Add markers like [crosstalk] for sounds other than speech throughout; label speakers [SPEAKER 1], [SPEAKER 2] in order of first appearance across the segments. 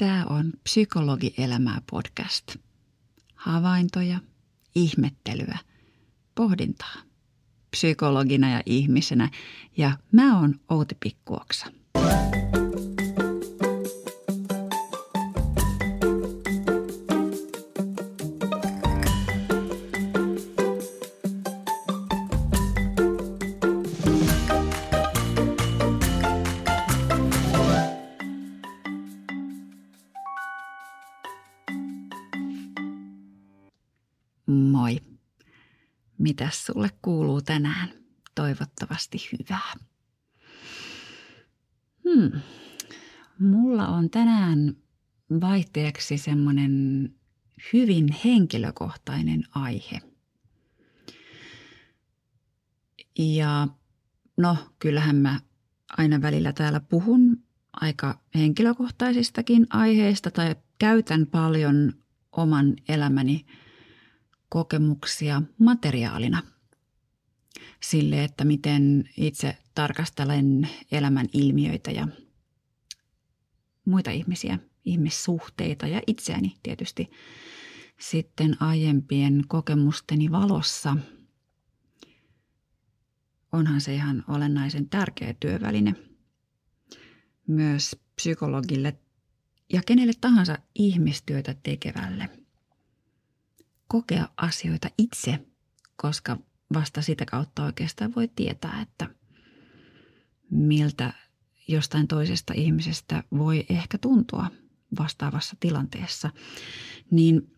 [SPEAKER 1] Tämä on Psykologielämää podcast. Havaintoja, ihmettelyä, pohdintaa. Psykologina ja ihmisenä ja mä oon Outi Pikkuoksa. Mitäs sulle kuuluu tänään? Toivottavasti hyvää. Hmm. Mulla on tänään vaihteeksi semmoinen hyvin henkilökohtainen aihe. Ja no, kyllähän mä aina välillä täällä puhun aika henkilökohtaisistakin aiheista tai käytän paljon oman elämäni – kokemuksia materiaalina sille, että miten itse tarkastelen elämän ilmiöitä ja muita ihmisiä, ihmissuhteita ja itseäni tietysti sitten aiempien kokemusteni valossa. Onhan se ihan olennaisen tärkeä työväline myös psykologille ja kenelle tahansa ihmistyötä tekevälle – kokea asioita itse, koska vasta sitä kautta oikeastaan voi tietää, että miltä jostain toisesta ihmisestä voi ehkä tuntua vastaavassa tilanteessa. Niin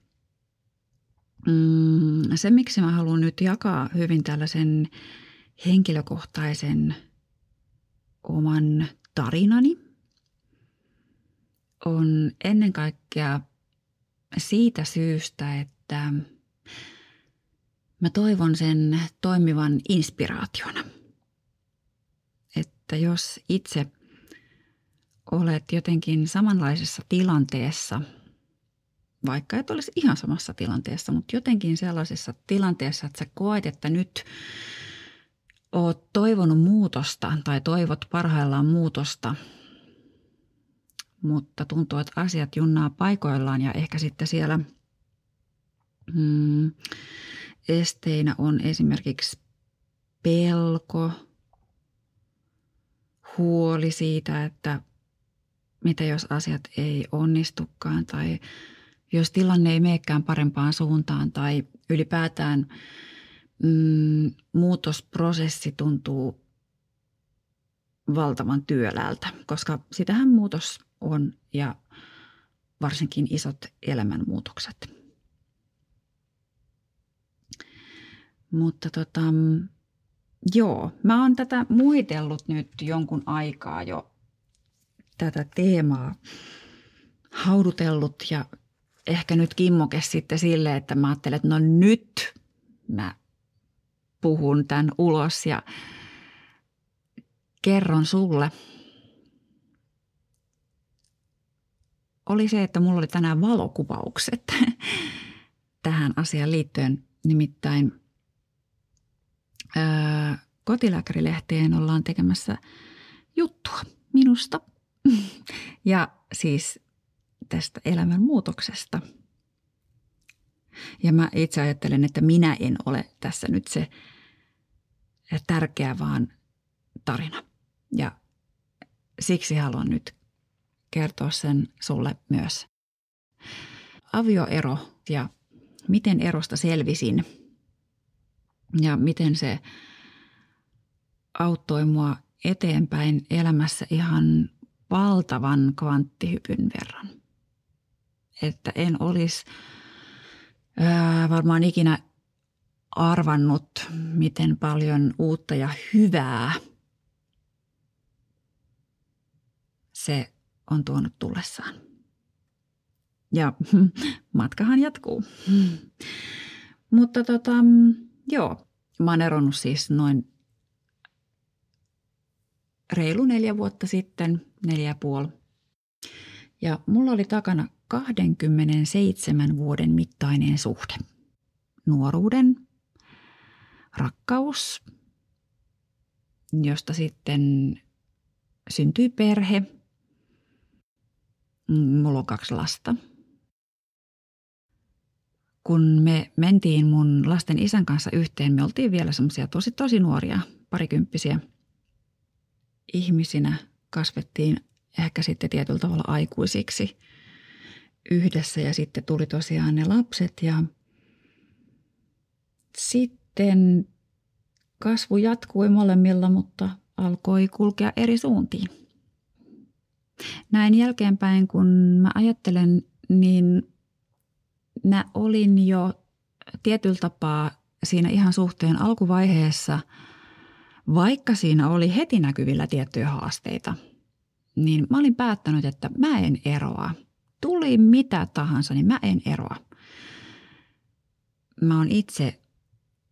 [SPEAKER 1] mm, se, miksi mä haluan nyt jakaa hyvin tällaisen henkilökohtaisen oman tarinani, on ennen kaikkea siitä syystä, että että mä toivon sen toimivan inspiraationa. Että jos itse olet jotenkin samanlaisessa tilanteessa, vaikka et olisi ihan samassa tilanteessa, mutta jotenkin sellaisessa tilanteessa, että sä koet, että nyt oot toivonut muutosta tai toivot parhaillaan muutosta, mutta tuntuu, että asiat junnaa paikoillaan ja ehkä sitten siellä – Mm, esteinä on esimerkiksi pelko, huoli siitä, että mitä jos asiat ei onnistukaan tai jos tilanne ei meekään parempaan suuntaan tai ylipäätään mm, muutosprosessi tuntuu valtavan työläältä, koska sitähän muutos on ja varsinkin isot elämänmuutokset. Mutta tota, joo, mä oon tätä muitellut nyt jonkun aikaa jo tätä teemaa haudutellut ja ehkä nyt kimmoke sitten sille, että mä ajattelen, että no nyt mä puhun tämän ulos ja kerron sulle. Oli se, että mulla oli tänään valokuvaukset [laughs] tähän asiaan liittyen. Nimittäin kotilääkärilehteen ollaan tekemässä juttua minusta [laughs] ja siis tästä elämänmuutoksesta. Ja mä itse ajattelen, että minä en ole tässä nyt se tärkeä, vaan tarina. Ja siksi haluan nyt kertoa sen sulle myös. Avioero ja miten erosta selvisin – ja miten se auttoi mua eteenpäin elämässä ihan valtavan kvanttihypyn verran. Että en olisi ää, varmaan ikinä arvannut, miten paljon uutta ja hyvää se on tuonut tullessaan. Ja [laughs] matkahan jatkuu. Mutta tota, Joo, mä oon eronnut siis noin reilu neljä vuotta sitten, neljä ja puoli. Ja mulla oli takana 27 vuoden mittainen suhde. Nuoruuden, rakkaus, josta sitten syntyi perhe. Mulla on kaksi lasta. Kun me mentiin mun lasten isän kanssa yhteen, me oltiin vielä semmoisia tosi tosi nuoria, parikymppisiä ihmisinä. Kasvettiin ehkä sitten tietyllä tavalla aikuisiksi yhdessä ja sitten tuli tosiaan ne lapset ja sitten kasvu jatkui molemmilla, mutta alkoi kulkea eri suuntiin. Näin jälkeenpäin, kun mä ajattelen, niin mä olin jo tietyllä tapaa siinä ihan suhteen alkuvaiheessa, vaikka siinä oli heti näkyvillä tiettyjä haasteita, niin mä olin päättänyt, että mä en eroa. Tuli mitä tahansa, niin mä en eroa. Mä oon itse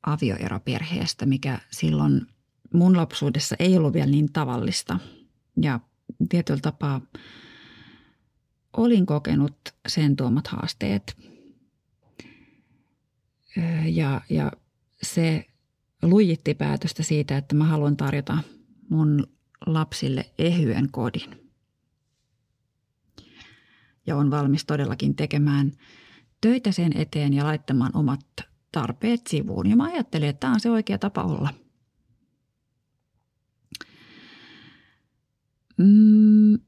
[SPEAKER 1] avioeroperheestä, mikä silloin mun lapsuudessa ei ollut vielä niin tavallista. Ja tietyllä tapaa olin kokenut sen tuomat haasteet. Ja, ja se lujitti päätöstä siitä, että mä haluan tarjota mun lapsille ehyen kodin. Ja on valmis todellakin tekemään töitä sen eteen ja laittamaan omat tarpeet sivuun. Ja mä ajattelin, että tämä on se oikea tapa olla. Mm.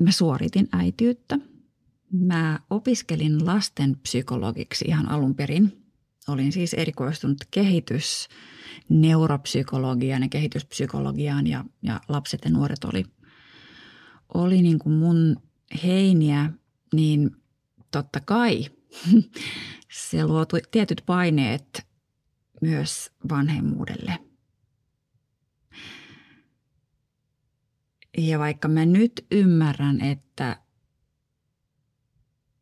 [SPEAKER 1] Mä suoritin äitiyttä. Mä opiskelin lasten psykologiksi ihan alun perin. Olin siis erikoistunut kehitys, neuropsykologiaan ja kehityspsykologiaan ja, ja lapset ja nuoret oli, oli niin kuin mun heiniä, niin totta kai [laughs] se luo tietyt paineet myös vanhemmuudelle. Ja vaikka mä nyt ymmärrän, että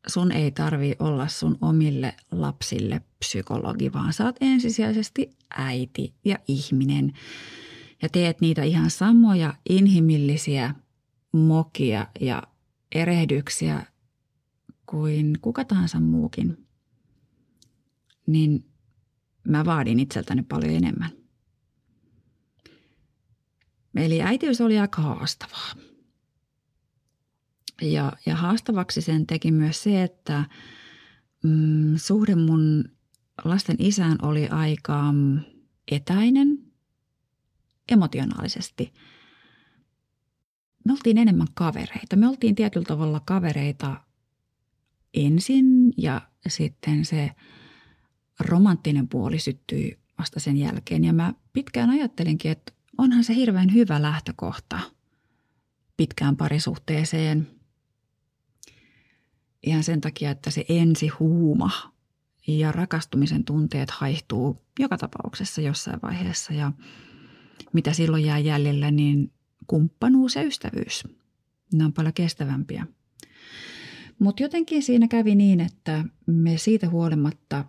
[SPEAKER 1] sun ei tarvi olla sun omille lapsille psykologi, vaan sä oot ensisijaisesti äiti ja ihminen ja teet niitä ihan samoja inhimillisiä mokia ja erehdyksiä kuin kuka tahansa muukin, niin mä vaadin itseltäni paljon enemmän. Eli äitiys oli aika haastavaa. Ja, ja haastavaksi sen teki myös se, että mm, suhde mun lasten isään oli aika etäinen emotionaalisesti. Me oltiin enemmän kavereita. Me oltiin tietyllä tavalla kavereita ensin ja sitten se romanttinen puoli syttyi vasta sen jälkeen. Ja mä pitkään ajattelinkin, että onhan se hirveän hyvä lähtökohta pitkään parisuhteeseen. Ihan sen takia, että se ensi huuma ja rakastumisen tunteet haihtuu joka tapauksessa jossain vaiheessa. Ja mitä silloin jää jäljellä, niin kumppanuus ja ystävyys. Ne on paljon kestävämpiä. Mutta jotenkin siinä kävi niin, että me siitä huolimatta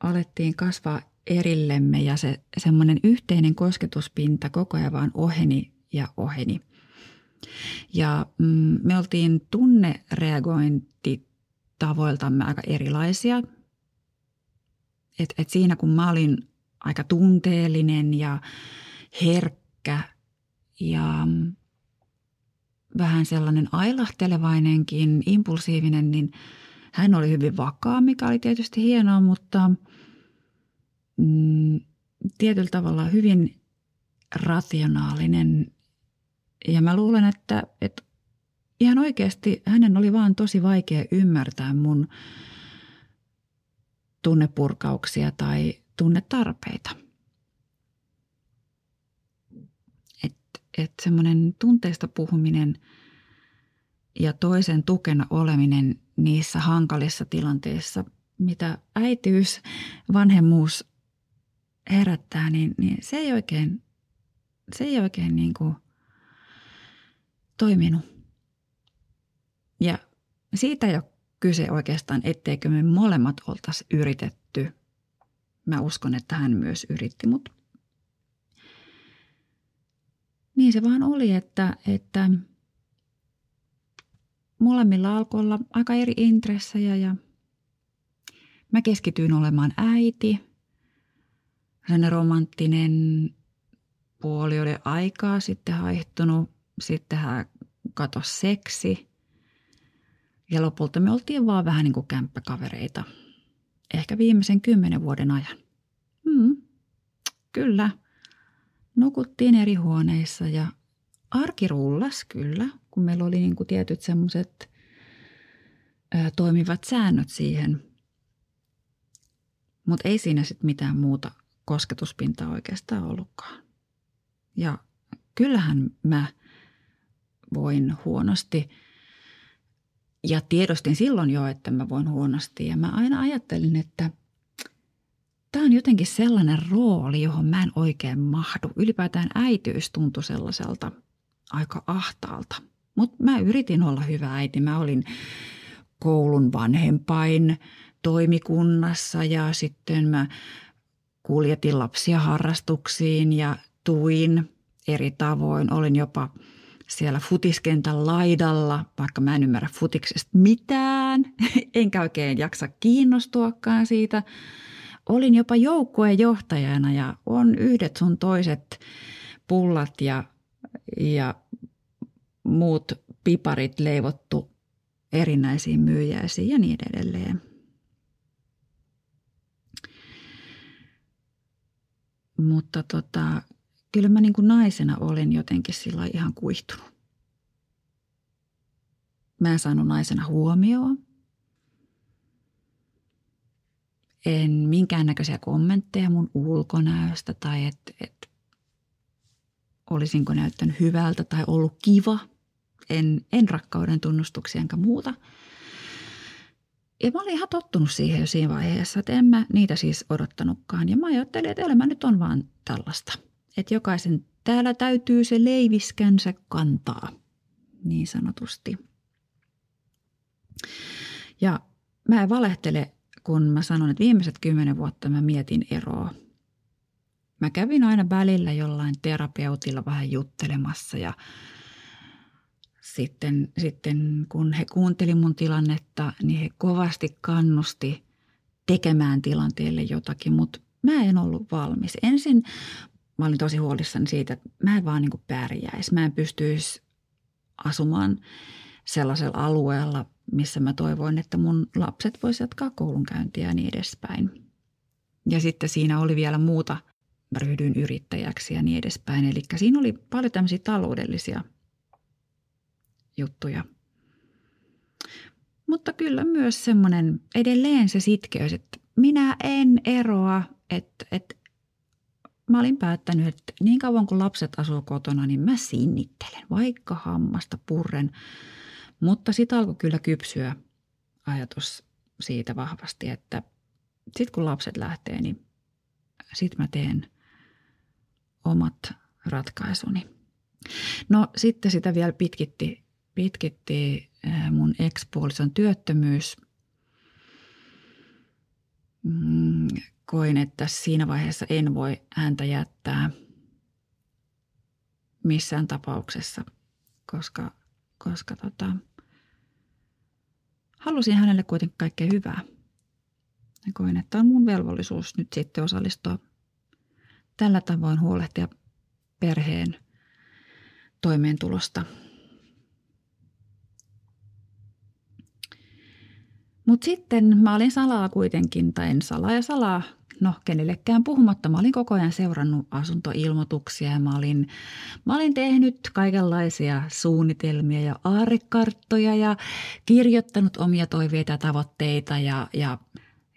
[SPEAKER 1] alettiin kasvaa erillemme ja se semmoinen yhteinen kosketuspinta koko ajan vaan oheni ja oheni. Ja mm, me oltiin tunnereagointitavoiltamme aika erilaisia. Et, et siinä kun mä olin aika tunteellinen ja herkkä ja mm, vähän sellainen ailahtelevainenkin, impulsiivinen, niin hän oli hyvin vakaa, mikä oli tietysti hienoa, mutta mm, tietyllä tavalla hyvin rationaalinen. Ja mä luulen, että, että ihan oikeasti hänen oli vaan tosi vaikea ymmärtää mun tunnepurkauksia tai tunnetarpeita. että semmoinen tunteista puhuminen ja toisen tukena oleminen niissä hankalissa tilanteissa, mitä äitiys, vanhemmuus herättää, niin, niin se ei oikein, se ei oikein niin kuin toiminut. Ja siitä ei ole kyse oikeastaan, etteikö me molemmat oltaisi yritetty. Mä uskon, että hän myös yritti, mutta niin se vaan oli, että, että molemmilla alkoi olla aika eri intressejä ja mä keskityin olemaan äiti. Sen romanttinen puoli oli aikaa sitten haihtunut. Sitten hän kato seksi. Ja lopulta me oltiin vaan vähän niin kuin kämppäkavereita. Ehkä viimeisen kymmenen vuoden ajan. Hmm, kyllä. Nukuttiin eri huoneissa ja arki rullas kyllä, kun meillä oli niin kuin tietyt semmoiset toimivat säännöt siihen. Mutta ei siinä sitten mitään muuta kosketuspintaa oikeastaan ollutkaan. Ja kyllähän mä voin huonosti. Ja tiedostin silloin jo, että mä voin huonosti. Ja mä aina ajattelin, että tämä on jotenkin sellainen rooli, johon mä en oikein mahdu. Ylipäätään äityys tuntui sellaiselta aika ahtaalta. Mutta mä yritin olla hyvä äiti. Mä olin koulun vanhempain toimikunnassa ja sitten mä kuljetin lapsia harrastuksiin ja tuin eri tavoin. Olin jopa siellä futiskentän laidalla, vaikka mä en ymmärrä futiksesta mitään, [laughs] enkä oikein jaksa kiinnostuakaan siitä. Olin jopa joukkueen johtajana ja on yhdet sun toiset pullat ja, ja muut piparit leivottu erinäisiin myyjäisiin ja niin edelleen. Mutta tota, kyllä mä niin kuin naisena olin jotenkin sillä ihan kuihtunut. Mä en saanut naisena huomioon. En minkäännäköisiä kommentteja mun ulkonäöstä tai että et, olisinko näyttänyt hyvältä tai ollut kiva. En, en rakkauden tunnustuksia enkä muuta. Ja mä olin ihan tottunut siihen jo siinä vaiheessa, että en mä niitä siis odottanutkaan. Ja mä ajattelin, että elämä nyt on vaan tällaista. Että jokaisen täällä täytyy se leiviskänsä kantaa, niin sanotusti. Ja mä en valehtele, kun mä sanon, että viimeiset kymmenen vuotta mä mietin eroa. Mä kävin aina välillä jollain terapeutilla vähän juttelemassa ja sitten, sitten kun he kuunteli mun tilannetta, niin he kovasti kannusti tekemään tilanteelle jotakin, mutta mä en ollut valmis. Ensin mä olin tosi huolissani siitä, että mä en vaan niin pärjäisi. Mä en pystyisi asumaan sellaisella alueella, missä mä toivoin, että mun lapset voisivat jatkaa koulunkäyntiä ja niin edespäin. Ja sitten siinä oli vielä muuta. Mä ryhdyin yrittäjäksi ja niin edespäin. Eli siinä oli paljon tämmöisiä taloudellisia juttuja. Mutta kyllä myös semmoinen edelleen se sitkeys, että minä en eroa, että, että mä olin päättänyt, että niin kauan kuin lapset asuu kotona, niin mä sinnittelen, vaikka hammasta purren. Mutta sitten alkoi kyllä kypsyä ajatus siitä vahvasti, että sitten kun lapset lähtee, niin sitten mä teen omat ratkaisuni. No sitten sitä vielä pitkitti, pitkitti eh, mun ekspuolison työttömyys. Koin, että siinä vaiheessa en voi häntä jättää missään tapauksessa, koska, koska tota, halusin hänelle kuitenkin kaikkea hyvää. Ja koin, että on mun velvollisuus nyt sitten osallistua tällä tavoin huolehtia perheen toimeentulosta. Mutta sitten mä olin salaa kuitenkin, tai en salaa ja salaa, no kenellekään puhumatta. Mä olin koko ajan seurannut asuntoilmoituksia ja mä olin, mä olin tehnyt kaikenlaisia suunnitelmia ja aarekarttoja ja kirjoittanut omia toiveita ja tavoitteita. Ja, ja,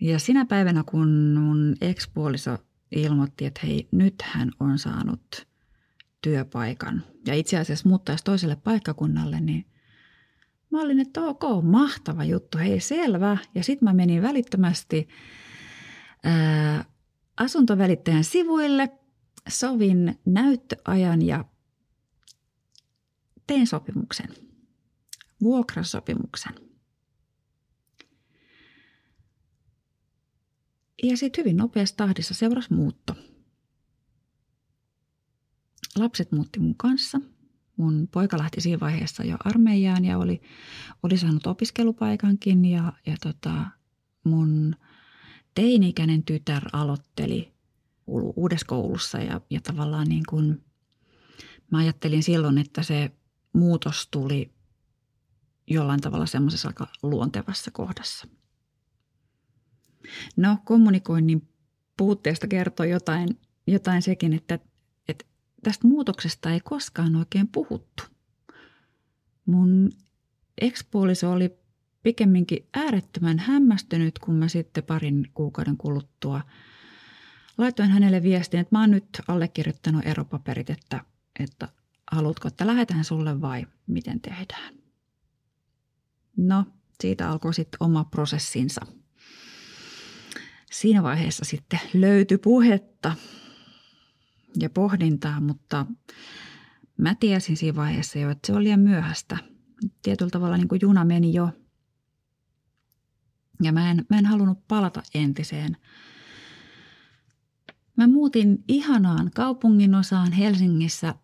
[SPEAKER 1] ja sinä päivänä, kun mun ekspuoliso ilmoitti, että hei, nyt hän on saanut työpaikan ja itse asiassa muuttaisi toiselle paikkakunnalle, niin – Mä olin, että ok, mahtava juttu, hei selvä. Ja sitten mä menin välittömästi asuntovälittäjän sivuille, sovin näyttöajan ja tein sopimuksen, vuokrasopimuksen. Ja sitten hyvin nopeassa tahdissa seurasi muutto. Lapset muutti mun kanssa – mun poika lähti siinä vaiheessa jo armeijaan ja oli, oli saanut opiskelupaikankin ja, ja tota, mun teini-ikäinen tytär aloitteli uudessa koulussa ja, ja tavallaan niin kuin, mä ajattelin silloin, että se muutos tuli jollain tavalla semmoisessa aika luontevassa kohdassa. No kommunikoinnin puutteesta kertoo jotain, jotain sekin, että, että tästä muutoksesta ei koskaan oikein puhuttu. Mun ekspuoliso oli pikemminkin äärettömän hämmästynyt, kun mä sitten parin kuukauden kuluttua laitoin hänelle viestin, että mä oon nyt allekirjoittanut eropaperit, että, että haluatko, että lähetään sulle vai miten tehdään. No, siitä alkoi sitten oma prosessinsa. Siinä vaiheessa sitten löytyi puhetta ja pohdintaa, mutta mä tiesin siinä vaiheessa jo, että se oli liian myöhäistä. Tietyllä tavalla niin kuin juna meni jo. Ja mä en, mä en halunnut palata entiseen. Mä muutin ihanaan kaupungin osaan Helsingissä,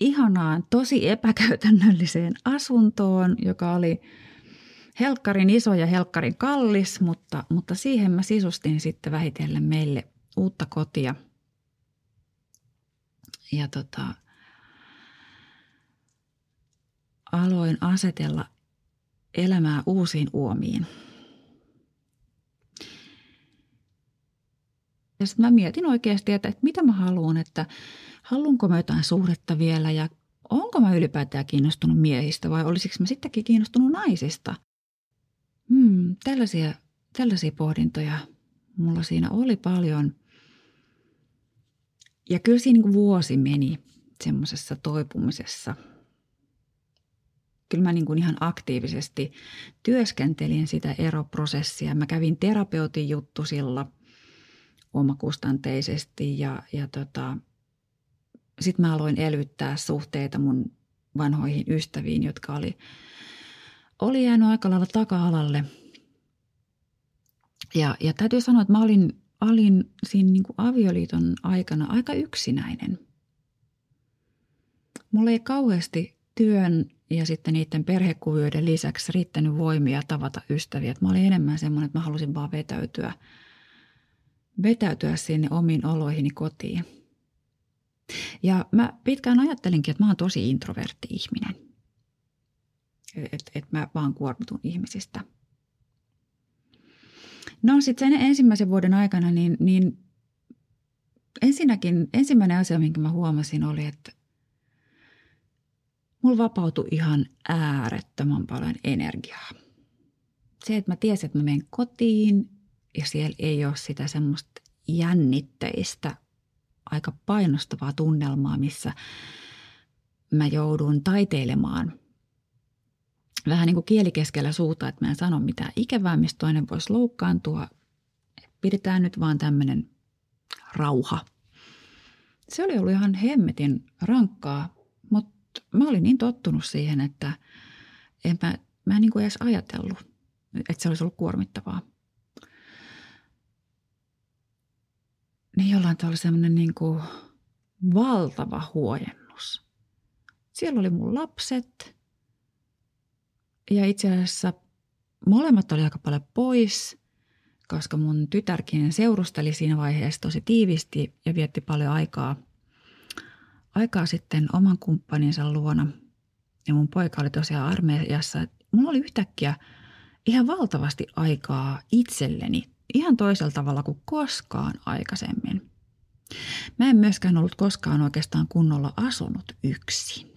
[SPEAKER 1] ihanaan, tosi epäkäytännölliseen asuntoon, joka oli – helkkarin iso ja helkkarin kallis, mutta, mutta siihen mä sisustin sitten vähitellen meille uutta kotia. Ja tota, aloin asetella elämää uusiin uomiin. Ja sitten mä mietin oikeasti, että, että mitä mä haluan, että haluanko mä jotain suhdetta vielä ja onko mä ylipäätään kiinnostunut miehistä vai olisiko mä sittenkin kiinnostunut naisista – Hmm, tällaisia, tällaisia pohdintoja mulla siinä oli paljon. Ja kyllä siinä niin vuosi meni semmoisessa toipumisessa. Kyllä mä niin kuin ihan aktiivisesti työskentelin sitä eroprosessia. Mä kävin terapeutin juttusilla omakustanteisesti ja, ja tota, sitten mä aloin elvyttää suhteita mun vanhoihin ystäviin, jotka oli – oli jäänyt aika lailla taka-alalle. Ja, ja täytyy sanoa, että mä olin, olin siinä niin avioliiton aikana aika yksinäinen. Mulla ei kauheasti työn ja sitten niiden perhekuvioiden lisäksi riittänyt voimia tavata ystäviä. Mä olin enemmän semmoinen, että mä halusin vaan vetäytyä, vetäytyä sinne omiin oloihini kotiin. Ja mä pitkään ajattelinkin, että mä oon tosi introvertti ihminen että et mä vaan kuormitun ihmisistä. No sitten sen ensimmäisen vuoden aikana, niin, niin ensinnäkin ensimmäinen asia, minkä mä huomasin oli, että mulla vapautui ihan äärettömän paljon energiaa. Se, että mä tiesin, että mä menen kotiin ja siellä ei ole sitä semmoista jännitteistä, aika painostavaa tunnelmaa, missä mä joudun taiteilemaan – vähän niin kuin kieli keskellä suuta, että mä en sano mitään ikävää, mistä toinen voisi loukkaantua. Pidetään nyt vaan tämmöinen rauha. Se oli ollut ihan hemmetin rankkaa, mutta mä olin niin tottunut siihen, että en mä, mä en niin kuin edes ajatellut, että se olisi ollut kuormittavaa. Niin jollain tavalla semmoinen niin kuin valtava huojennus. Siellä oli mun lapset – ja itse asiassa molemmat oli aika paljon pois, koska mun tytärkin seurusteli siinä vaiheessa tosi tiivisti ja vietti paljon aikaa, aikaa sitten oman kumppaninsa luona. Ja mun poika oli tosiaan armeijassa. Mulla oli yhtäkkiä ihan valtavasti aikaa itselleni ihan toisella tavalla kuin koskaan aikaisemmin. Mä en myöskään ollut koskaan oikeastaan kunnolla asunut yksin.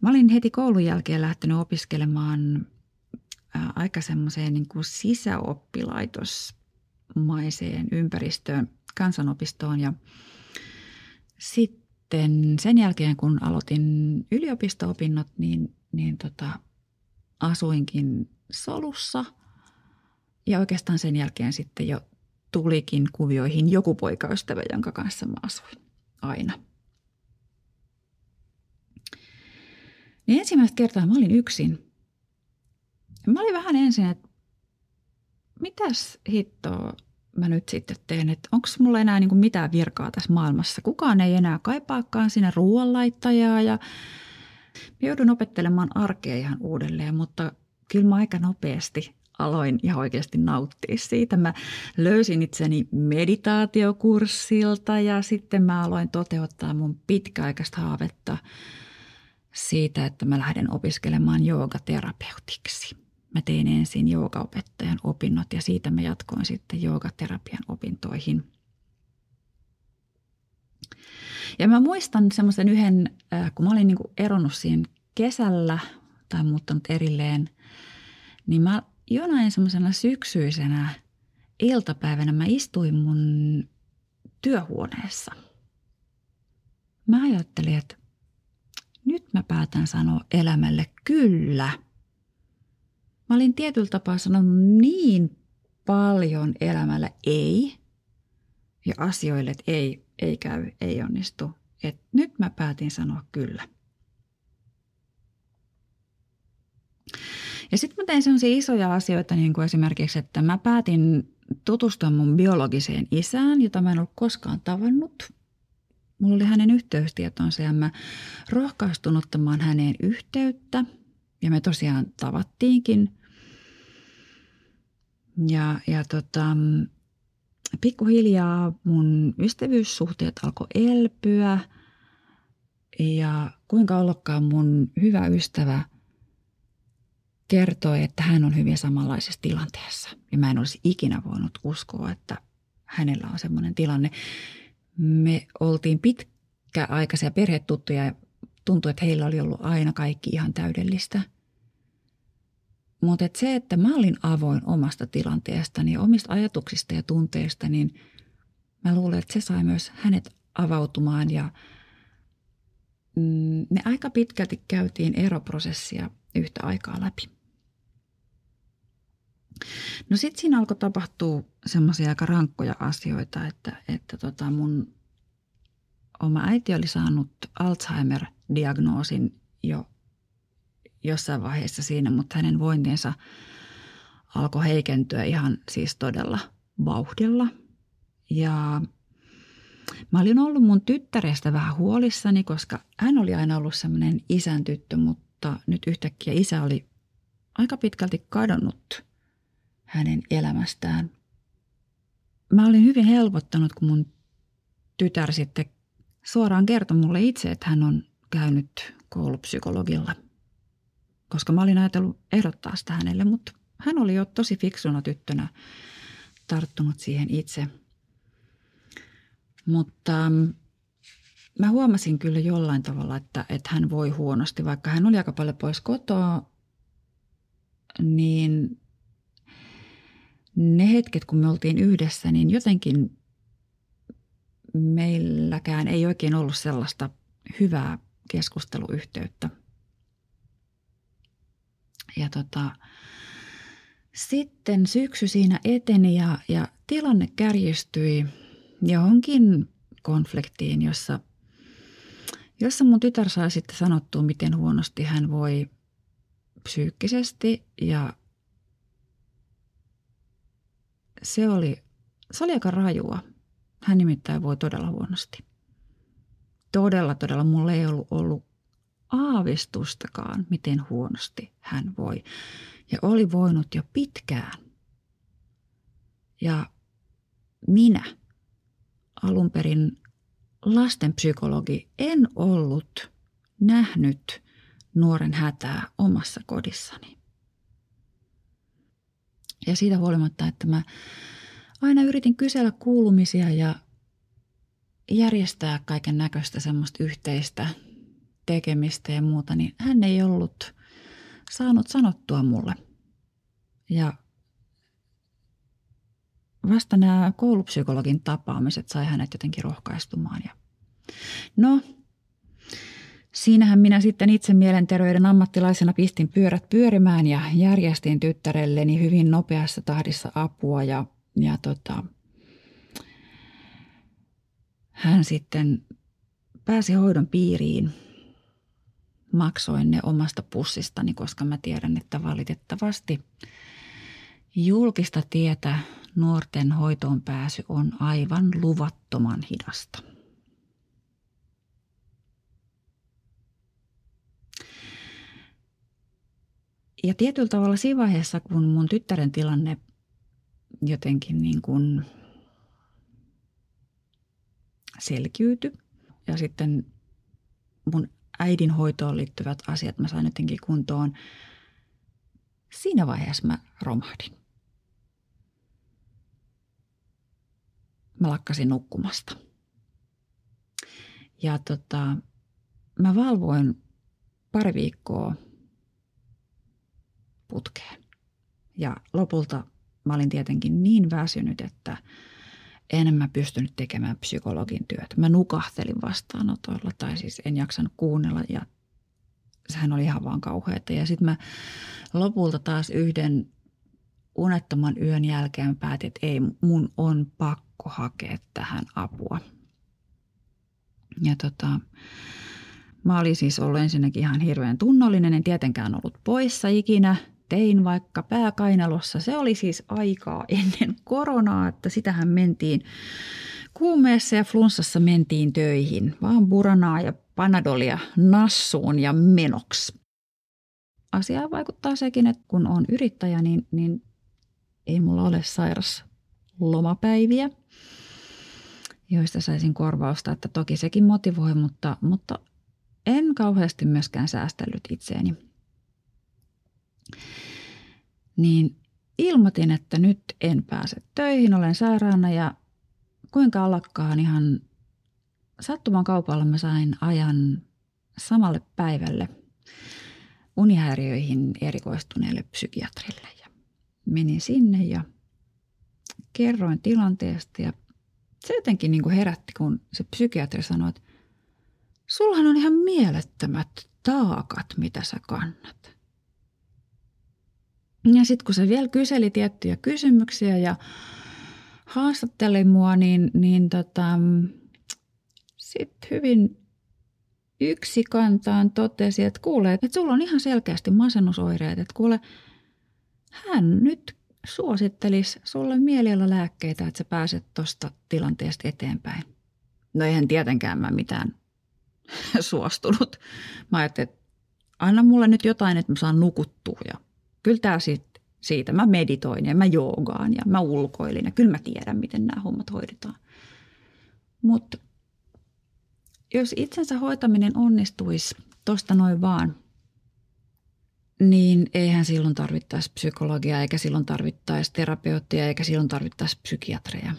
[SPEAKER 1] Mä olin heti koulun jälkeen lähtenyt opiskelemaan aika semmoiseen niin kuin sisäoppilaitosmaiseen ympäristöön, kansanopistoon ja sitten sen jälkeen, kun aloitin yliopisto-opinnot, niin, niin tota, asuinkin solussa ja oikeastaan sen jälkeen sitten jo tulikin kuvioihin joku poikaystävä, jonka kanssa mä asuin aina – Niin ensimmäistä kertaa mä olin yksin. Mä olin vähän ensin, että mitäs hittoa mä nyt sitten teen, että onko mulla enää niin mitään virkaa tässä maailmassa. Kukaan ei enää kaipaakaan sinne ruoanlaittajaa ja mä joudun opettelemaan arkea ihan uudelleen, mutta kyllä mä aika nopeasti aloin ja oikeasti nauttia siitä. Mä löysin itseni meditaatiokurssilta ja sitten mä aloin toteuttaa mun pitkäaikaista haavetta – siitä, että mä lähden opiskelemaan joogaterapeutiksi. Mä tein ensin joogaopettajan opinnot ja siitä mä jatkoin sitten joogaterapian opintoihin – ja mä muistan semmoisen yhden, äh, kun mä olin niin eronnut siinä kesällä tai muuttanut erilleen, niin mä jonain semmoisena syksyisenä iltapäivänä mä istuin mun työhuoneessa. Mä ajattelin, että nyt mä päätän sanoa elämälle kyllä. Mä olin tietyllä tapaa sanonut niin paljon elämälle ei ja asioille, että ei, ei käy, ei onnistu. Et nyt mä päätin sanoa kyllä. Ja sitten mä tein sellaisia isoja asioita, niin kuin esimerkiksi, että mä päätin tutustua mun biologiseen isään, jota mä en ollut koskaan tavannut. Mulla oli hänen yhteystietonsa ja mä rohkaistun ottamaan häneen yhteyttä. Ja me tosiaan tavattiinkin. Ja, ja tota, pikkuhiljaa mun ystävyyssuhteet alkoi elpyä ja kuinka ollakaan mun hyvä ystävä kertoi, että hän on hyvin samanlaisessa tilanteessa. Ja mä en olisi ikinä voinut uskoa, että hänellä on semmoinen tilanne. Me oltiin pitkäaikaisia perhetuttuja ja tuntui, että heillä oli ollut aina kaikki ihan täydellistä – mutta et se, että mä olin avoin omasta tilanteestani ja omista ajatuksista ja tunteista, niin mä luulen, että se sai myös hänet avautumaan ja mm, me aika pitkälti käytiin eroprosessia yhtä aikaa läpi. No sitten siinä alkoi tapahtua semmoisia aika rankkoja asioita, että, että tota mun oma äiti oli saanut Alzheimer-diagnoosin jo jossain vaiheessa siinä, mutta hänen vointinsa alkoi heikentyä ihan siis todella vauhdilla. Ja mä olin ollut mun tyttärestä vähän huolissani, koska hän oli aina ollut semmoinen isän tyttö, mutta nyt yhtäkkiä isä oli aika pitkälti kadonnut hänen elämästään. Mä olin hyvin helpottanut, kun mun tytär sitten suoraan kertoi mulle itse, että hän on käynyt koulupsykologilla – koska mä olin ajatellut ehdottaa sitä hänelle, mutta hän oli jo tosi fiksuna tyttönä tarttunut siihen itse. Mutta mm, mä huomasin kyllä jollain tavalla, että, että hän voi huonosti, vaikka hän oli aika paljon pois kotoa, niin ne hetket, kun me oltiin yhdessä, niin jotenkin meilläkään ei oikein ollut sellaista hyvää keskusteluyhteyttä – ja tota, sitten syksy siinä eteni ja, ja tilanne kärjistyi johonkin konfliktiin, jossa, jossa mun tytär sai sitten sanottua, miten huonosti hän voi psyykkisesti ja se oli, se oli aika rajua. Hän nimittäin voi todella huonosti. Todella, todella. Mulla ei ollut ollut aavistustakaan, miten huonosti hän voi. Ja oli voinut jo pitkään. Ja minä, alun perin lastenpsykologi, en ollut nähnyt nuoren hätää omassa kodissani. Ja siitä huolimatta, että mä aina yritin kysellä kuulumisia ja järjestää kaiken näköistä semmoista yhteistä tekemistä ja muuta, niin hän ei ollut saanut sanottua mulle. Ja vasta nämä koulupsykologin tapaamiset sai hänet jotenkin rohkaistumaan. Ja no, siinähän minä sitten itse mielenterveyden ammattilaisena pistin pyörät pyörimään ja järjestin tyttärelleni hyvin nopeassa tahdissa apua ja, ja tota, hän sitten pääsi hoidon piiriin – maksoin ne omasta pussistani, koska mä tiedän, että valitettavasti julkista tietä nuorten hoitoon pääsy on aivan luvattoman hidasta. Ja tietyllä tavalla siinä vaiheessa, kun mun tyttären tilanne jotenkin niin kuin selkiytyi ja sitten mun äidinhoitoon liittyvät asiat mä sain jotenkin kuntoon. Siinä vaiheessa mä romahdin. Mä lakkasin nukkumasta. Ja tota, mä valvoin pari viikkoa putkeen. Ja lopulta mä olin tietenkin niin väsynyt, että en mä pystynyt tekemään psykologin työtä. Mä nukahtelin vastaanotoilla tai siis en jaksanut kuunnella ja sehän oli ihan vaan kauheata. Ja sitten mä lopulta taas yhden unettoman yön jälkeen päätin, että ei, mun on pakko hakea tähän apua. Ja tota, mä olin siis ollut ensinnäkin ihan hirveän tunnollinen, en tietenkään ollut poissa ikinä. Tein vaikka pääkainalossa. Se oli siis aikaa ennen koronaa, että sitähän mentiin kuumeessa ja flunssassa mentiin töihin. Vaan buranaa ja panadolia nassuun ja menoksi. Asiaan vaikuttaa sekin, että kun on yrittäjä, niin, niin ei mulla ole sairas lomapäiviä, joista saisin korvausta. Että toki sekin motivoi, mutta, mutta en kauheasti myöskään säästellyt itseäni. Niin ilmoitin, että nyt en pääse töihin, olen sairaana ja kuinka alakkaan ihan sattuman kaupalla mä sain ajan samalle päivälle unihäiriöihin erikoistuneelle psykiatrille. Ja menin sinne ja kerroin tilanteesta ja se jotenkin niin kuin herätti, kun se psykiatri sanoi, että Sullahan on ihan mielettömät taakat, mitä sä kannat. Ja sitten kun se vielä kyseli tiettyjä kysymyksiä ja haastatteli mua, niin, niin tota, sitten hyvin yksi kantaan totesi, että kuule, että sulla on ihan selkeästi masennusoireet, että kuule, hän nyt suosittelisi sulle mieliala lääkkeitä, että sä pääset tuosta tilanteesta eteenpäin. No eihän tietenkään mä mitään [laughs] suostunut. Mä ajattelin, että anna mulle nyt jotain, että mä saan nukuttua. Ja kyllä tämä siitä, siitä. Mä meditoin ja mä joogaan ja mä ulkoilin ja kyllä mä tiedän, miten nämä hommat hoidetaan. Mutta jos itsensä hoitaminen onnistuisi tosta noin vaan, niin eihän silloin tarvittaisi psykologiaa, eikä silloin tarvittaisi terapeuttia, eikä silloin tarvittaisi psykiatreja.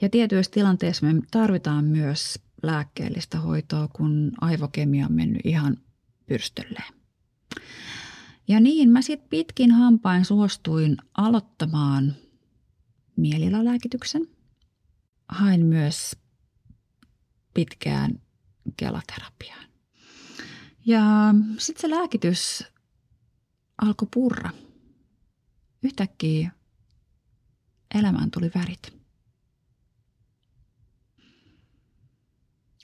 [SPEAKER 1] Ja tietyissä tilanteissa me tarvitaan myös lääkkeellistä hoitoa, kun aivokemia on mennyt ihan pyrstölleen. Ja niin mä sitten pitkin hampain suostuin aloittamaan mielialalääkityksen. Hain myös pitkään kelaterapiaan. Ja sitten se lääkitys alkoi purra. Yhtäkkiä elämään tuli värit.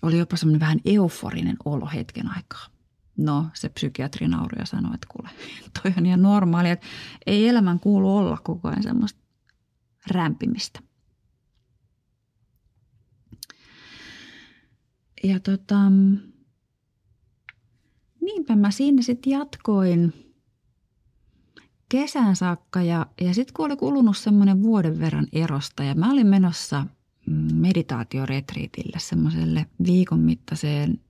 [SPEAKER 1] Oli jopa semmoinen vähän euforinen olo hetken aikaa. No, se psykiatri nauri ja sanoi, että kuule, [laughs] toi on ihan normaali, että ei elämän kuulu olla koko ajan semmoista rämpimistä. Ja tota, niinpä mä siinä sitten jatkoin kesän saakka ja, ja sitten kun oli kulunut semmoinen vuoden verran erosta ja mä olin menossa – meditaatioretriitille, semmoiselle viikon mittaiseen,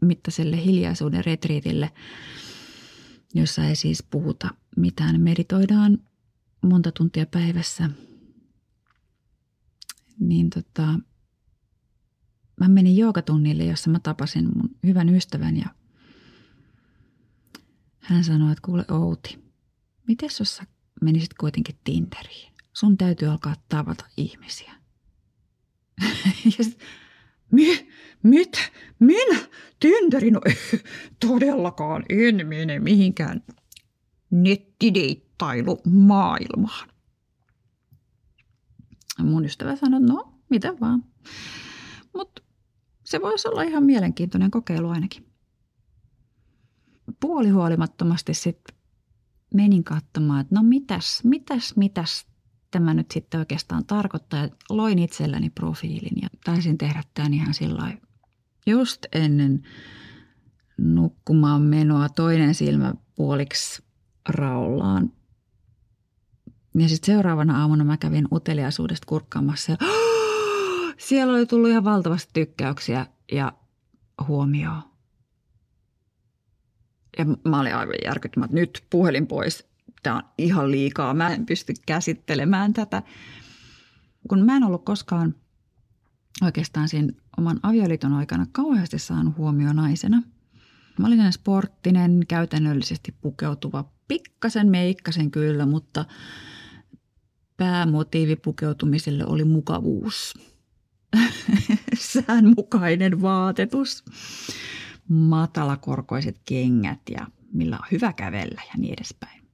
[SPEAKER 1] mittaiselle hiljaisuuden retriitille, jossa ei siis puhuta mitään. Meditoidaan monta tuntia päivässä. Niin tota, mä menin joogatunnille, jossa mä tapasin mun hyvän ystävän ja hän sanoi, että kuule Outi, miten jos sä menisit kuitenkin Tinderiin? Sun täytyy alkaa tavata ihmisiä. [laughs] ja sit, mi, mit, minä Tinderin, no, [laughs] todellakaan en mene mihinkään nettideittailumaailmaan. Mun ystävä sanoi, no mitä vaan. Mutta se voisi olla ihan mielenkiintoinen kokeilu ainakin. Puolihuolimattomasti sitten menin katsomaan, että no mitäs, mitäs, mitäs tämä nyt sitten oikeastaan tarkoittaa. Loin itselläni profiilin ja taisin tehdä tämän ihan sillä just ennen nukkumaan menoa toinen silmä puoliksi raollaan. Ja sitten seuraavana aamuna mä kävin uteliaisuudesta kurkkaamassa ja [gasps] siellä oli tullut ihan valtavasti tykkäyksiä ja huomioon. Ja mä olin aivan järkyttynyt, että nyt puhelin pois. Tämä on ihan liikaa. Mä en pysty käsittelemään tätä. Kun mä en ollut koskaan oikeastaan siinä oman avioliiton aikana kauheasti saanut huomioon naisena. Mä olin sporttinen, käytännöllisesti pukeutuva, pikkasen meikkasen kyllä, mutta päämotiivi pukeutumiselle oli mukavuus. [laughs] Säänmukainen vaatetus, matalakorkoiset kengät ja millä on hyvä kävellä ja niin edespäin.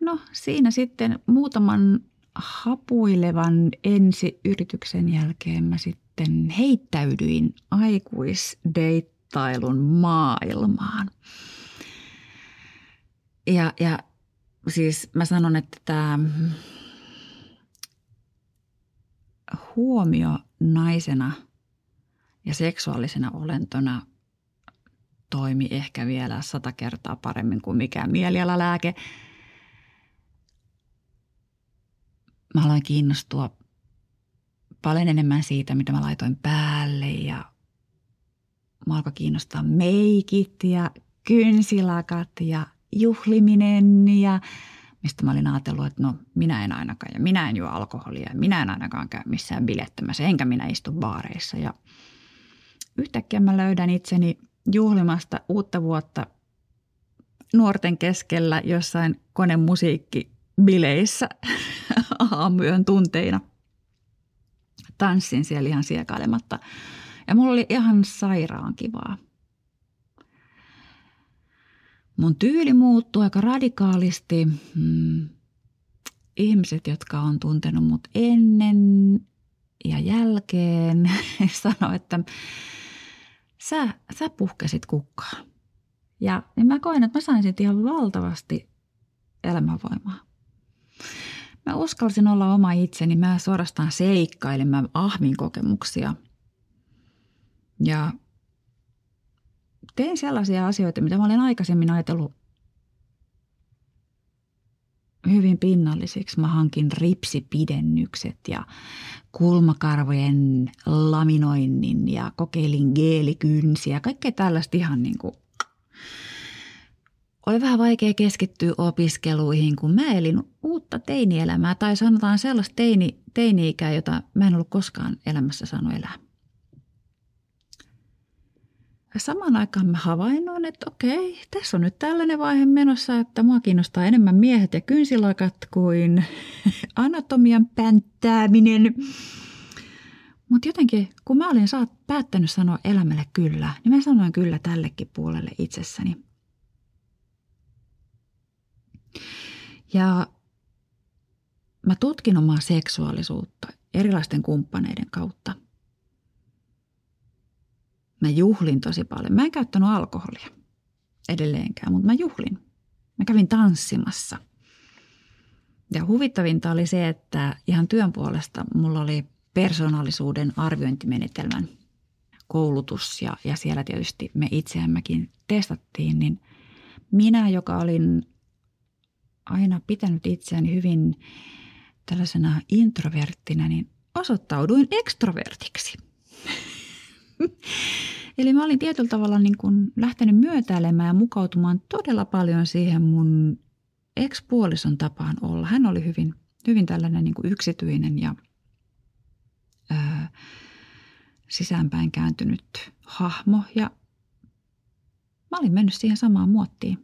[SPEAKER 1] No siinä sitten muutaman hapuilevan ensiyrityksen jälkeen mä sitten heittäydyin aikuisdeittailun maailmaan. Ja, ja siis mä sanon, että tämä huomio naisena ja seksuaalisena olentona toimi ehkä vielä sata kertaa paremmin kuin mikään mielialalääke. Mä aloin kiinnostua paljon enemmän siitä, mitä mä laitoin päälle ja mä alkoi kiinnostaa meikit ja kynsilakat ja juhliminen ja mistä mä olin ajatellut, että no minä en ainakaan ja minä en juo alkoholia ja minä en ainakaan käy missään bilettämässä enkä minä istu baareissa. Ja yhtäkkiä mä löydän itseni juhlimasta uutta vuotta nuorten keskellä jossain konemusiikki bileissä [laughs] aamuyön tunteina. Tanssin siellä ihan siekailematta. Ja mulla oli ihan sairaan kivaa. Mun tyyli muuttui aika radikaalisti. Hmm. Ihmiset, jotka on tuntenut mut ennen ja jälkeen, [laughs] sanoi, että sä, sä puhkesit kukkaa. Ja, ja mä koen, että mä sain siitä ihan valtavasti elämänvoimaa. Mä uskalsin olla oma itseni, mä suorastaan seikkailin, mä ahmin kokemuksia. Ja tein sellaisia asioita, mitä mä olin aikaisemmin ajatellut hyvin pinnallisiksi. Mä hankin ripsipidennykset ja kulmakarvojen laminoinnin ja kokeilin geelikynsiä. Kaikkea tällaista ihan niin kuin oli vähän vaikea keskittyä opiskeluihin, kun mä elin uutta teinielämää tai sanotaan sellaista teini, teini-ikää, jota mä en ollut koskaan elämässä saanut elää. Ja samaan aikaan mä havainnoin, että okei, tässä on nyt tällainen vaihe menossa, että mua kiinnostaa enemmän miehet ja kynsilakat kuin [laughs] anatomian pänttääminen. Mutta jotenkin, kun mä olin saat päättänyt sanoa elämälle kyllä, niin mä sanoin kyllä tällekin puolelle itsessäni – Ja mä tutkin omaa seksuaalisuutta erilaisten kumppaneiden kautta. Mä juhlin tosi paljon. Mä en käyttänyt alkoholia edelleenkään, mutta mä juhlin. Mä kävin tanssimassa. Ja huvittavinta oli se, että ihan työn puolesta mulla oli persoonallisuuden arviointimenetelmän koulutus ja, ja siellä tietysti me itseämmekin testattiin, niin minä, joka olin aina pitänyt itseäni hyvin tällaisena introverttina, niin osoittauduin ekstrovertiksi. [laughs] Eli mä olin tietyllä tavalla niin kuin lähtenyt myötäilemään ja mukautumaan todella paljon siihen mun ekspuolison tapaan olla. Hän oli hyvin, hyvin tällainen niin kuin yksityinen ja ää, sisäänpäin kääntynyt hahmo ja mä olin mennyt siihen samaan muottiin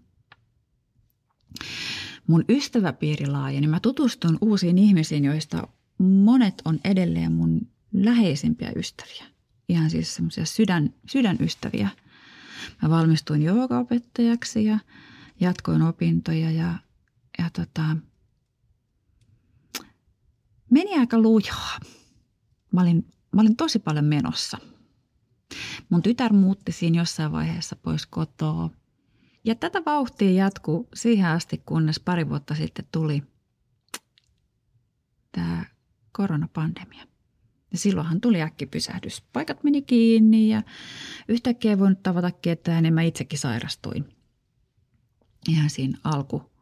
[SPEAKER 1] mun ystäväpiiri laajeni. Mä tutustun uusiin ihmisiin, joista monet on edelleen mun läheisimpiä ystäviä. Ihan siis semmoisia sydän, sydänystäviä. Mä valmistuin joogaopettajaksi ja jatkoin opintoja ja, ja tota, meni aika lujaa. Mä olin, mä olin tosi paljon menossa. Mun tytär muutti siinä jossain vaiheessa pois kotoa. Ja tätä vauhtia jatkuu siihen asti, kunnes pari vuotta sitten tuli tämä koronapandemia. Ja silloinhan tuli äkkipysähdys. Paikat meni kiinni ja yhtäkkiä ei voinut tavata ketään, niin mä itsekin sairastuin. Ihan siinä alku,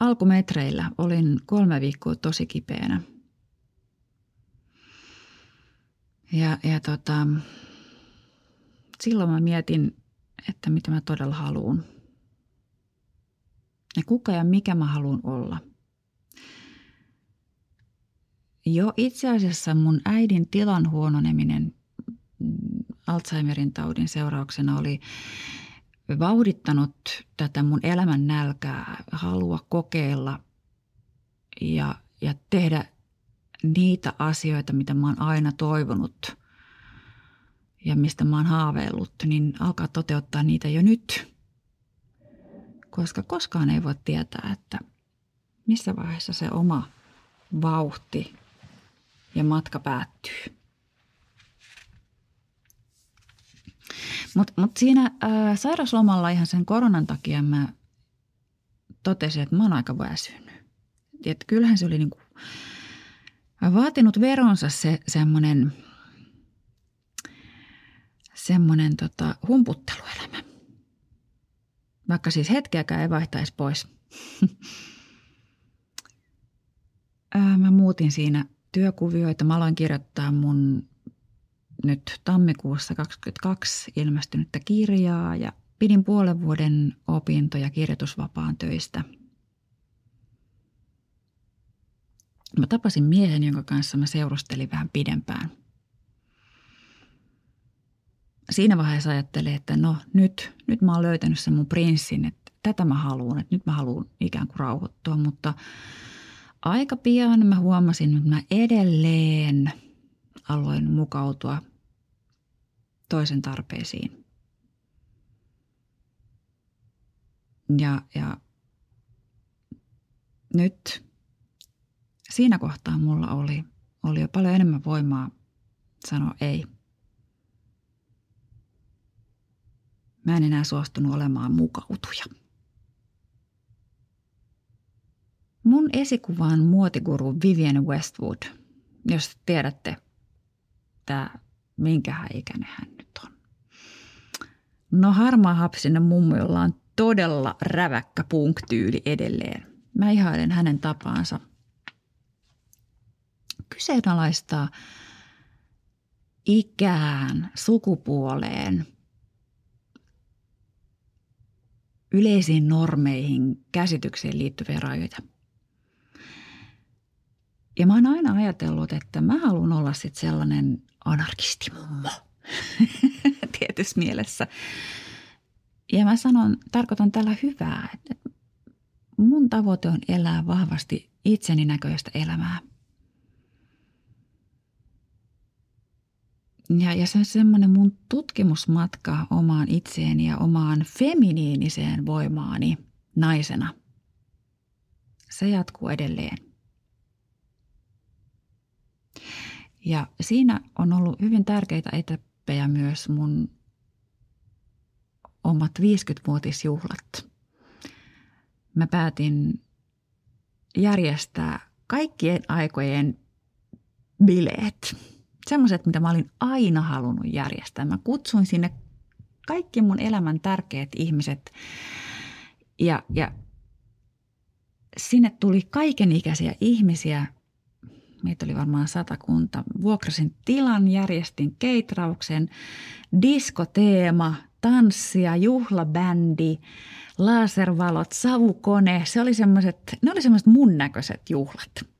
[SPEAKER 1] alkumetreillä olin kolme viikkoa tosi kipeänä. Ja, ja tota, silloin mä mietin, että mitä mä todella haluan. Ja kuka ja mikä mä haluan olla. Jo itse asiassa mun äidin tilan huononeminen mm, Alzheimerin taudin seurauksena oli vauhdittanut tätä mun elämän nälkää, halua kokeilla ja, ja tehdä niitä asioita, mitä mä oon aina toivonut ja mistä mä oon haaveillut, niin alkaa toteuttaa niitä jo nyt. Koska koskaan ei voi tietää, että missä vaiheessa se oma vauhti ja matka päättyy. Mutta mut siinä ää, sairauslomalla ihan sen koronan takia mä totesin, että mä oon aika väsynyt. Et kyllähän se oli niinku vaatinut veronsa se semmoinen semmonen tota, humputteluelämä. Vaikka siis hetkeäkään ei vaihtaisi pois. [laughs] mä muutin siinä työkuvioita. Mä aloin kirjoittaa mun nyt tammikuussa 2022 ilmestynyttä kirjaa ja pidin puolen vuoden opintoja kirjoitusvapaan töistä. Mä tapasin miehen, jonka kanssa mä seurustelin vähän pidempään. Siinä vaiheessa ajattelin, että no nyt, nyt mä oon löytänyt sen mun prinssin, että tätä mä haluan, että nyt mä haluan ikään kuin rauhoittua, mutta aika pian mä huomasin, että mä edelleen aloin mukautua toisen tarpeisiin. Ja, ja nyt siinä kohtaa mulla oli, oli jo paljon enemmän voimaa sanoa ei. Mä en enää suostunut olemaan mukautuja. Mun esikuva on muotiguru Vivienne Westwood, jos tiedätte tämä minkähän ikäinen hän nyt on. No harmaa hapsinen mummo, jolla on todella räväkkä punktyyli edelleen. Mä ihailen hänen tapaansa kyseenalaistaa ikään, sukupuoleen, yleisiin normeihin, käsitykseen liittyviä rajoja. Ja mä oon aina ajatellut, että mä haluan olla sitten sellainen anarkistimummo [laughs] tietyssä mielessä. Ja mä sanon, tarkoitan tällä hyvää, että mun tavoite on elää vahvasti itseni näköistä elämää. Ja, ja se on semmoinen mun tutkimusmatka omaan itseeni ja omaan feminiiniseen voimaani naisena. Se jatkuu edelleen. Ja siinä on ollut hyvin tärkeitä etappeja myös mun omat 50-vuotisjuhlat. Mä päätin järjestää kaikkien aikojen bileet. Semmoiset, mitä mä olin aina halunnut järjestää. Mä kutsuin sinne kaikki mun elämän tärkeät ihmiset ja, ja sinne tuli kaikenikäisiä ihmisiä – meitä oli varmaan satakunta. Vuokrasin tilan, järjestin keitrauksen, diskoteema, tanssia, juhlabändi, laservalot, savukone. Se oli semmoiset, ne oli semmoiset mun näköiset juhlat.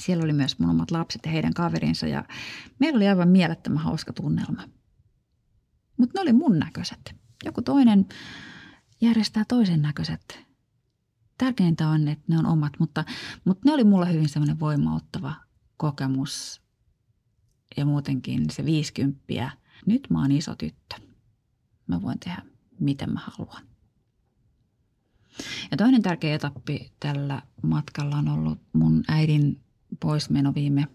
[SPEAKER 1] Siellä oli myös mun omat lapset ja heidän kaverinsa ja meillä oli aivan mielettömän hauska tunnelma. Mutta ne oli mun näköiset. Joku toinen järjestää toisen näköiset tärkeintä on, että ne on omat, mutta, mutta ne oli mulle hyvin semmoinen voimauttava kokemus ja muutenkin se viisikymppiä. Nyt mä oon iso tyttö. Mä voin tehdä miten mä haluan. Ja toinen tärkeä etappi tällä matkalla on ollut mun äidin poismeno viime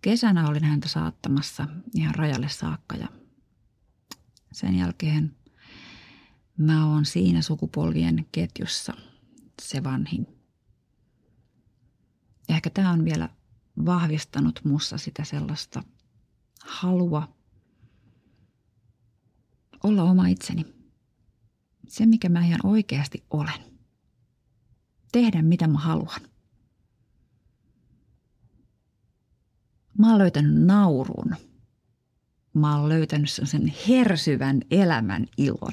[SPEAKER 1] kesänä. Olin häntä saattamassa ihan rajalle saakka ja sen jälkeen mä oon siinä sukupolvien ketjussa – se vanhin. Ehkä tämä on vielä vahvistanut mussa sitä sellaista halua olla oma itseni. Se, mikä mä ihan oikeasti olen. Tehdä, mitä mä haluan. Mä oon löytänyt naurun mä oon löytänyt sen hersyvän elämän ilon.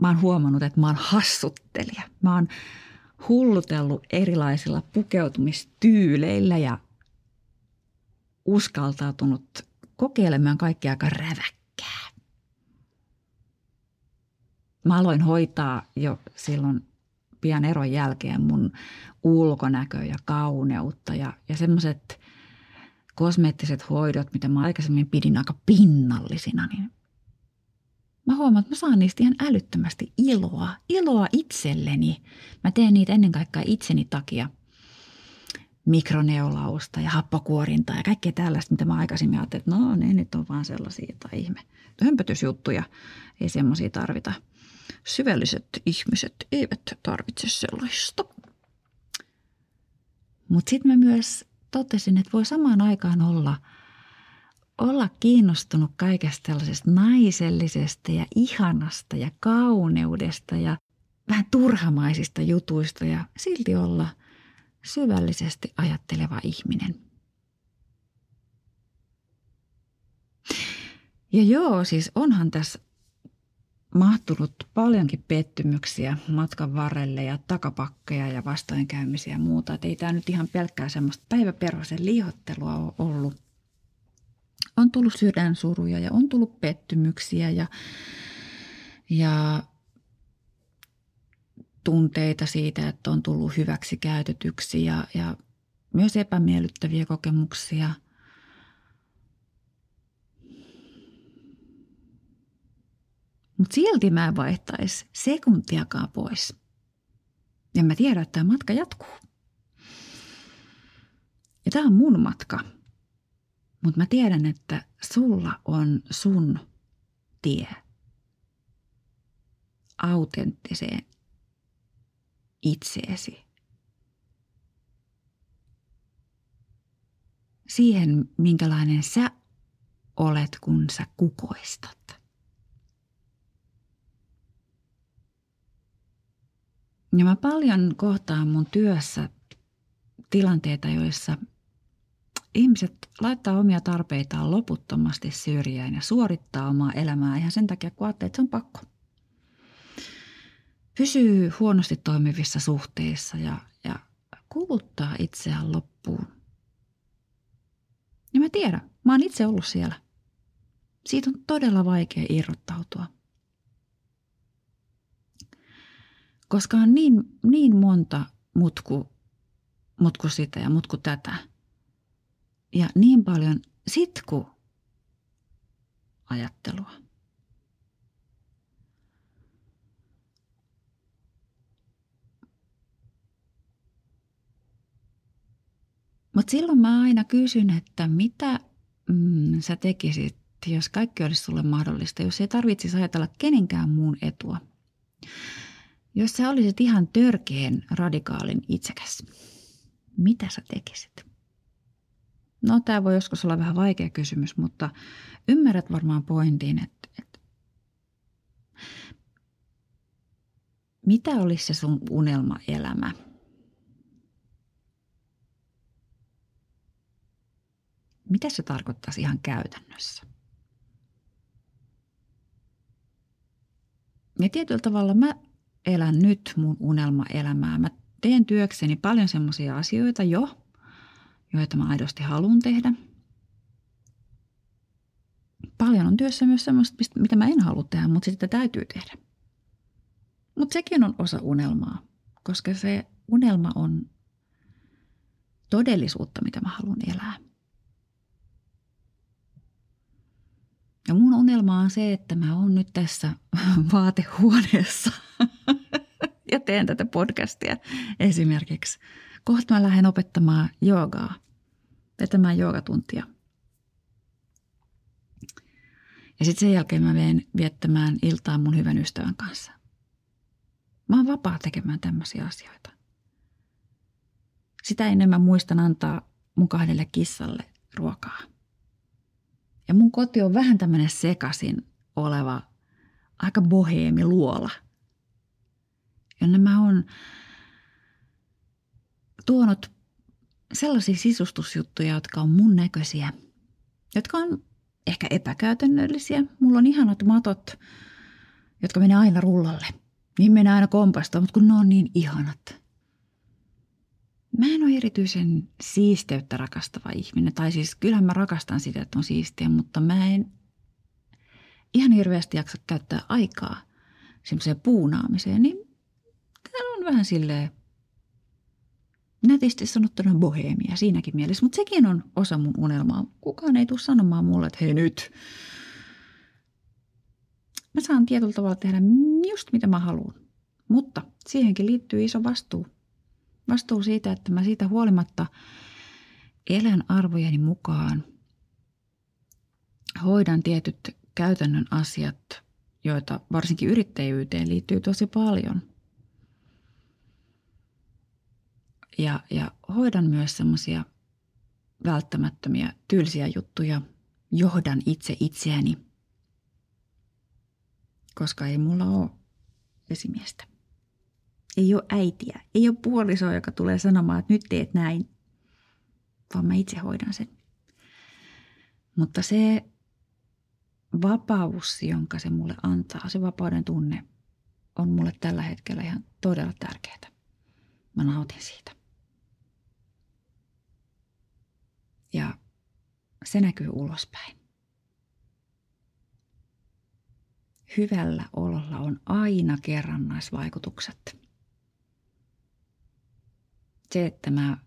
[SPEAKER 1] Mä oon huomannut, että mä oon hassuttelija. Mä oon hullutellut erilaisilla pukeutumistyyleillä ja uskaltautunut kokeilemaan kaikkea aika räväkkää. Mä aloin hoitaa jo silloin pian eron jälkeen mun ulkonäköä ja kauneutta ja, ja semmoiset kosmeettiset hoidot, mitä mä aikaisemmin pidin aika pinnallisina, niin mä huomaan, että mä saan niistä ihan älyttömästi iloa, iloa itselleni. Mä teen niitä ennen kaikkea itseni takia. Mikroneulausta ja happokuorintaa ja kaikkea tällaista, mitä mä aikaisemmin ajattelin, että no ne nyt on vaan sellaisia tai ihme. Hömpötysjuttuja, ei semmoisia tarvita. Syvälliset ihmiset eivät tarvitse sellaista. Mutta sitten mä myös totesin, että voi samaan aikaan olla, olla kiinnostunut kaikesta tällaisesta naisellisesta ja ihanasta ja kauneudesta ja vähän turhamaisista jutuista ja silti olla syvällisesti ajatteleva ihminen. Ja joo, siis onhan tässä mahtunut paljonkin pettymyksiä matkan varrelle ja takapakkeja ja vastoinkäymisiä ja muuta. Et ei tämä nyt ihan pelkkää semmoista päiväperhoisen liihottelua ole ollut. On tullut sydänsuruja ja on tullut pettymyksiä ja, ja tunteita siitä, että on tullut hyväksi käytetyksi ja, ja myös epämiellyttäviä kokemuksia – Mutta silti mä en vaihtaisi sekuntiakaan pois. Ja mä tiedän, että tämä matka jatkuu. Ja tämä on mun matka. Mutta mä tiedän, että sulla on sun tie autenttiseen itseesi. Siihen, minkälainen sä olet, kun sä kukoistat. Ja mä paljon kohtaan mun työssä tilanteita, joissa ihmiset laittaa omia tarpeitaan loputtomasti syrjään ja suorittaa omaa elämää ihan sen takia, kun ajattelee, että se on pakko. Pysyy huonosti toimivissa suhteissa ja, ja kuluttaa itseään loppuun. Ja mä tiedän, mä oon itse ollut siellä. Siitä on todella vaikea irrottautua. Koska on niin, niin monta mutku, mutku sitä ja mutku tätä. Ja niin paljon sitku ajattelua. Mutta silloin mä aina kysyn, että mitä mm, sä tekisit, jos kaikki olisi sulle mahdollista, jos ei tarvitsisi ajatella kenenkään muun etua. Jos sä olisit ihan törkeen radikaalin itsekäs, mitä sä tekisit? No tämä voi joskus olla vähän vaikea kysymys, mutta ymmärrät varmaan pointin, että, että mitä olisi se sun unelmaelämä? Mitä se tarkoittaisi ihan käytännössä? Ja tietyllä tavalla mä elän nyt mun unelmaelämää. Mä teen työkseni paljon semmoisia asioita jo, joita mä aidosti haluan tehdä. Paljon on työssä myös semmoista, mitä mä en halua tehdä, mutta sitä täytyy tehdä. Mutta sekin on osa unelmaa, koska se unelma on todellisuutta, mitä mä haluan elää. Ja mun unelma on se, että mä oon nyt tässä [laughs] vaatehuoneessa [laughs] ja teen tätä podcastia esimerkiksi. Kohta mä lähden opettamaan joogaa, vetämään joogatuntia. Ja sitten sen jälkeen mä menen viettämään iltaa mun hyvän ystävän kanssa. Mä oon vapaa tekemään tämmöisiä asioita. Sitä enemmän muistan antaa mun kahdelle kissalle ruokaa. Ja mun koti on vähän tämmöinen sekasin oleva aika boheemi luola. Ja mä on tuonut sellaisia sisustusjuttuja, jotka on mun näköisiä jotka on ehkä epäkäytännöllisiä. Mulla on ihanat matot, jotka menee aina rullalle. Niin menee aina kompastaa, mutta kun ne on niin ihanat. Mä en ole erityisen siisteyttä rakastava ihminen. Tai siis kyllähän mä rakastan sitä, että on siistiä, mutta mä en ihan hirveästi jaksa käyttää aikaa semmoiseen puunaamiseen. Niin vähän silleen nätisti sanottuna boheemia siinäkin mielessä, mutta sekin on osa mun unelmaa. Kukaan ei tule sanomaan mulle, että hei nyt. Mä saan tietyllä tavalla tehdä just mitä mä haluan. Mutta siihenkin liittyy iso vastuu. Vastuu siitä, että mä siitä huolimatta elän arvojeni mukaan. Hoidan tietyt käytännön asiat, joita varsinkin yrittäjyyteen liittyy tosi paljon – ja, ja hoidan myös semmoisia välttämättömiä tylsiä juttuja. Johdan itse itseäni, koska ei mulla ole esimiestä. Ei ole äitiä, ei ole puolisoa, joka tulee sanomaan, että nyt teet näin, vaan mä itse hoidan sen. Mutta se vapaus, jonka se mulle antaa, se vapauden tunne, on mulle tällä hetkellä ihan todella tärkeää. Mä nautin siitä. Ja se näkyy ulospäin. Hyvällä ololla on aina kerrannaisvaikutukset. Se, että mä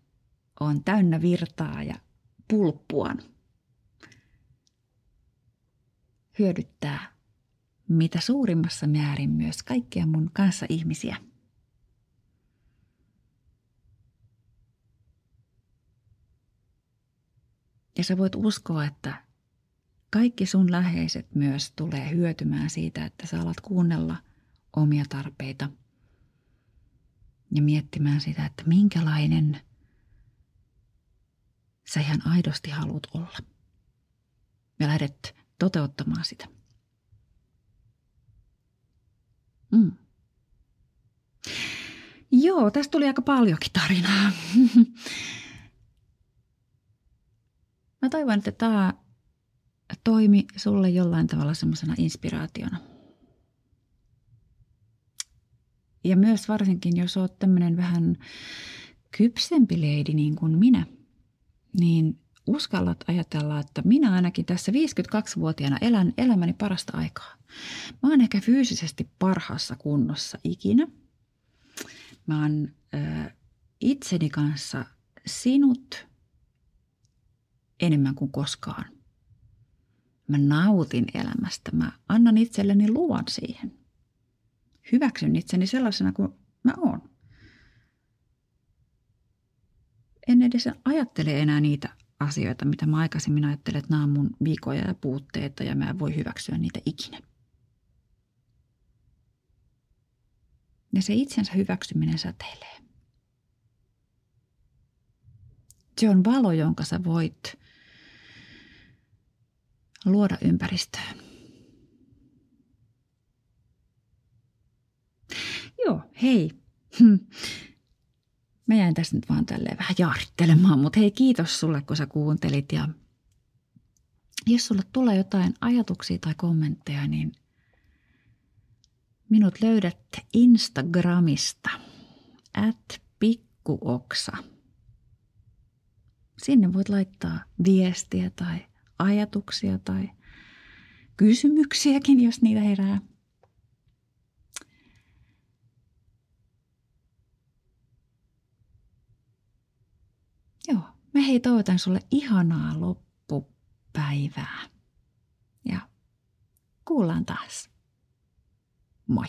[SPEAKER 1] oon täynnä virtaa ja pulppuan, hyödyttää mitä suurimmassa määrin myös kaikkia mun kanssa ihmisiä – Ja sä voit uskoa, että kaikki sun läheiset myös tulee hyötymään siitä, että sä alat kuunnella omia tarpeita ja miettimään sitä, että minkälainen sä ihan aidosti haluat olla. Ja lähdet toteuttamaan sitä. Mm. Joo, tästä tuli aika paljonkin tarinaa. [laughs] Mä toivon, että tämä toimi sulle jollain tavalla semmoisena inspiraationa. Ja myös varsinkin, jos oot tämmöinen vähän kypsempi leidi niin kuin minä, niin uskallat ajatella, että minä ainakin tässä 52-vuotiaana elän elämäni parasta aikaa. Mä oon ehkä fyysisesti parhaassa kunnossa ikinä. Mä oon ö, itseni kanssa sinut enemmän kuin koskaan. Mä nautin elämästä. Mä annan itselleni luvan siihen. Hyväksyn itseni sellaisena kuin mä oon. En edes ajattele enää niitä asioita, mitä mä aikaisemmin ajattelin, että nämä on mun viikoja ja puutteita ja mä en voi hyväksyä niitä ikinä. Ja se itsensä hyväksyminen säteilee. Se on valo, jonka sä voit luoda ympäristöön. Joo, hei. Hm. Mä jäin tässä nyt vaan tälleen vähän jaarittelemaan, mutta hei kiitos sulle, kun sä kuuntelit ja jos sulle tulee jotain ajatuksia tai kommentteja, niin minut löydät Instagramista at pikkuoksa. Sinne voit laittaa viestiä tai ajatuksia tai kysymyksiäkin, jos niitä herää. Joo, mä hei toivotan sulle ihanaa loppupäivää. Ja kuullaan taas. Moi.